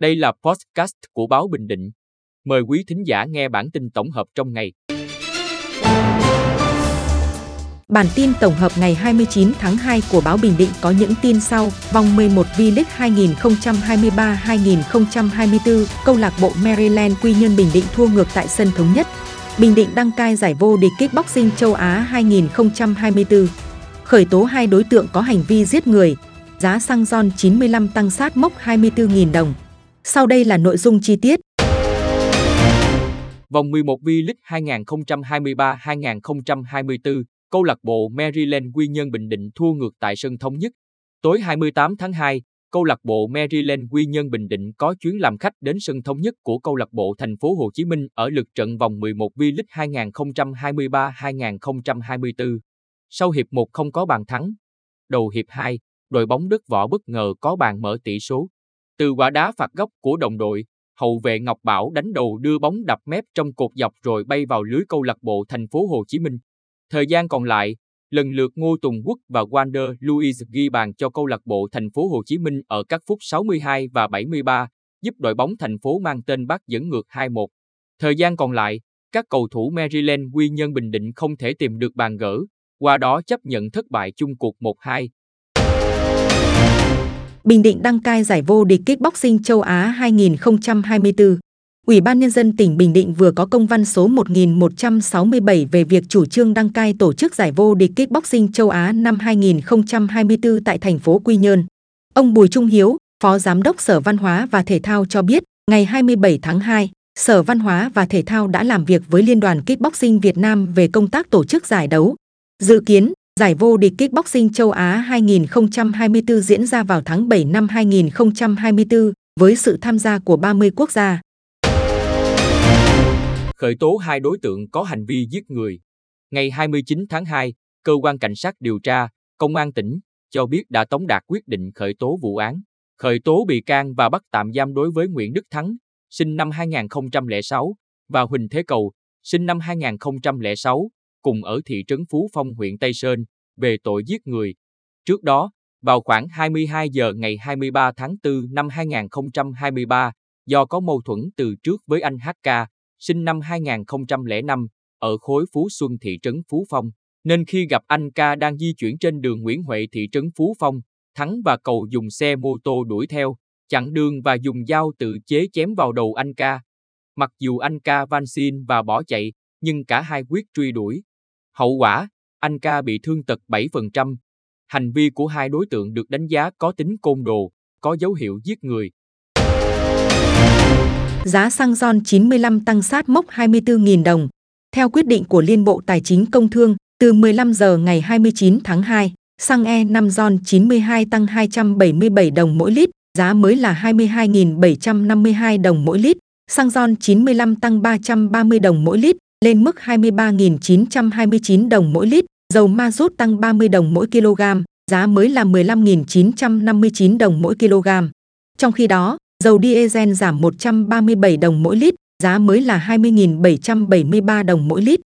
Đây là podcast của báo Bình Định. Mời quý thính giả nghe bản tin tổng hợp trong ngày. Bản tin tổng hợp ngày 29 tháng 2 của báo Bình Định có những tin sau. Vòng 11 V-League 2023-2024, câu lạc bộ Maryland Quy Nhơn Bình Định thua ngược tại sân thống nhất. Bình Định đăng cai giải vô địch kickboxing châu Á 2024. Khởi tố hai đối tượng có hành vi giết người. Giá xăng RON 95 tăng sát mốc 24.000 đồng. Sau đây là nội dung chi tiết. Vòng 11 V-League 2023-2024, câu lạc bộ Maryland Quy Nhơn Bình Định thua ngược tại sân thống nhất. Tối 28 tháng 2, câu lạc bộ Maryland Quy Nhơn Bình Định có chuyến làm khách đến sân thống nhất của câu lạc bộ Thành phố Hồ Chí Minh ở lượt trận vòng 11 V-League 2023-2024. Sau hiệp 1 không có bàn thắng. Đầu hiệp 2, đội bóng đất võ bất ngờ có bàn mở tỷ số. Từ quả đá phạt góc của đồng đội, hậu vệ Ngọc Bảo đánh đầu đưa bóng đập mép trong cột dọc rồi bay vào lưới câu lạc bộ Thành phố Hồ Chí Minh. Thời gian còn lại, lần lượt Ngô Tùng Quốc và Wander Luis ghi bàn cho câu lạc bộ Thành phố Hồ Chí Minh ở các phút 62 và 73, giúp đội bóng thành phố mang tên Bắc dẫn ngược 2-1. Thời gian còn lại, các cầu thủ Maryland Quy Nhơn Bình Định không thể tìm được bàn gỡ, qua đó chấp nhận thất bại chung cuộc 1-2. Bình Định đăng cai giải vô địch kickboxing châu Á 2024. Ủy ban Nhân dân tỉnh Bình Định vừa có công văn số 1167 về việc chủ trương đăng cai tổ chức giải vô địch kickboxing châu Á năm 2024 tại thành phố Quy Nhơn. Ông Bùi Trung Hiếu, Phó Giám đốc Sở Văn hóa và Thể thao cho biết, ngày 27 tháng 2, Sở Văn hóa và Thể thao đã làm việc với Liên đoàn Kickboxing Việt Nam về công tác tổ chức giải đấu. Dự kiến, Giải vô địch kickboxing châu Á 2024 diễn ra vào tháng 7 năm 2024 với sự tham gia của 30 quốc gia. Khởi tố hai đối tượng có hành vi giết người. Ngày 29 tháng 2, cơ quan cảnh sát điều tra, công an tỉnh cho biết đã tống đạt quyết định khởi tố vụ án, khởi tố bị can và bắt tạm giam đối với Nguyễn Đức Thắng, sinh năm 2006 và Huỳnh Thế Cầu, sinh năm 2006 cùng ở thị trấn Phú Phong huyện Tây Sơn, về tội giết người. Trước đó, vào khoảng 22 giờ ngày 23 tháng 4 năm 2023, do có mâu thuẫn từ trước với anh HK, sinh năm 2005, ở khối Phú Xuân thị trấn Phú Phong, nên khi gặp anh K. đang di chuyển trên đường Nguyễn Huệ thị trấn Phú Phong, Thắng và Cầu dùng xe mô tô đuổi theo, chặn đường và dùng dao tự chế chém vào đầu anh K. Mặc dù anh K. van xin và bỏ chạy, nhưng cả hai quyết truy đuổi. Hậu quả, anh ca bị thương tật 7%. Hành vi của hai đối tượng được đánh giá có tính côn đồ, có dấu hiệu giết người. Giá xăng RON 95 tăng sát mốc 24.000 đồng. Theo quyết định của Liên Bộ Tài chính Công Thương, từ 15 giờ ngày 29 tháng 2, xăng E5 RON 92 tăng 277 đồng mỗi lít, giá mới là 22.752 đồng mỗi lít. Xăng RON 95 tăng 330 đồng mỗi lít, lên mức 23.929 đồng mỗi lít, dầu ma rút tăng 30 đồng mỗi kg, giá mới là 15.959 đồng mỗi kg. Trong khi đó, dầu diesel giảm 137 đồng mỗi lít, giá mới là 20.773 đồng mỗi lít.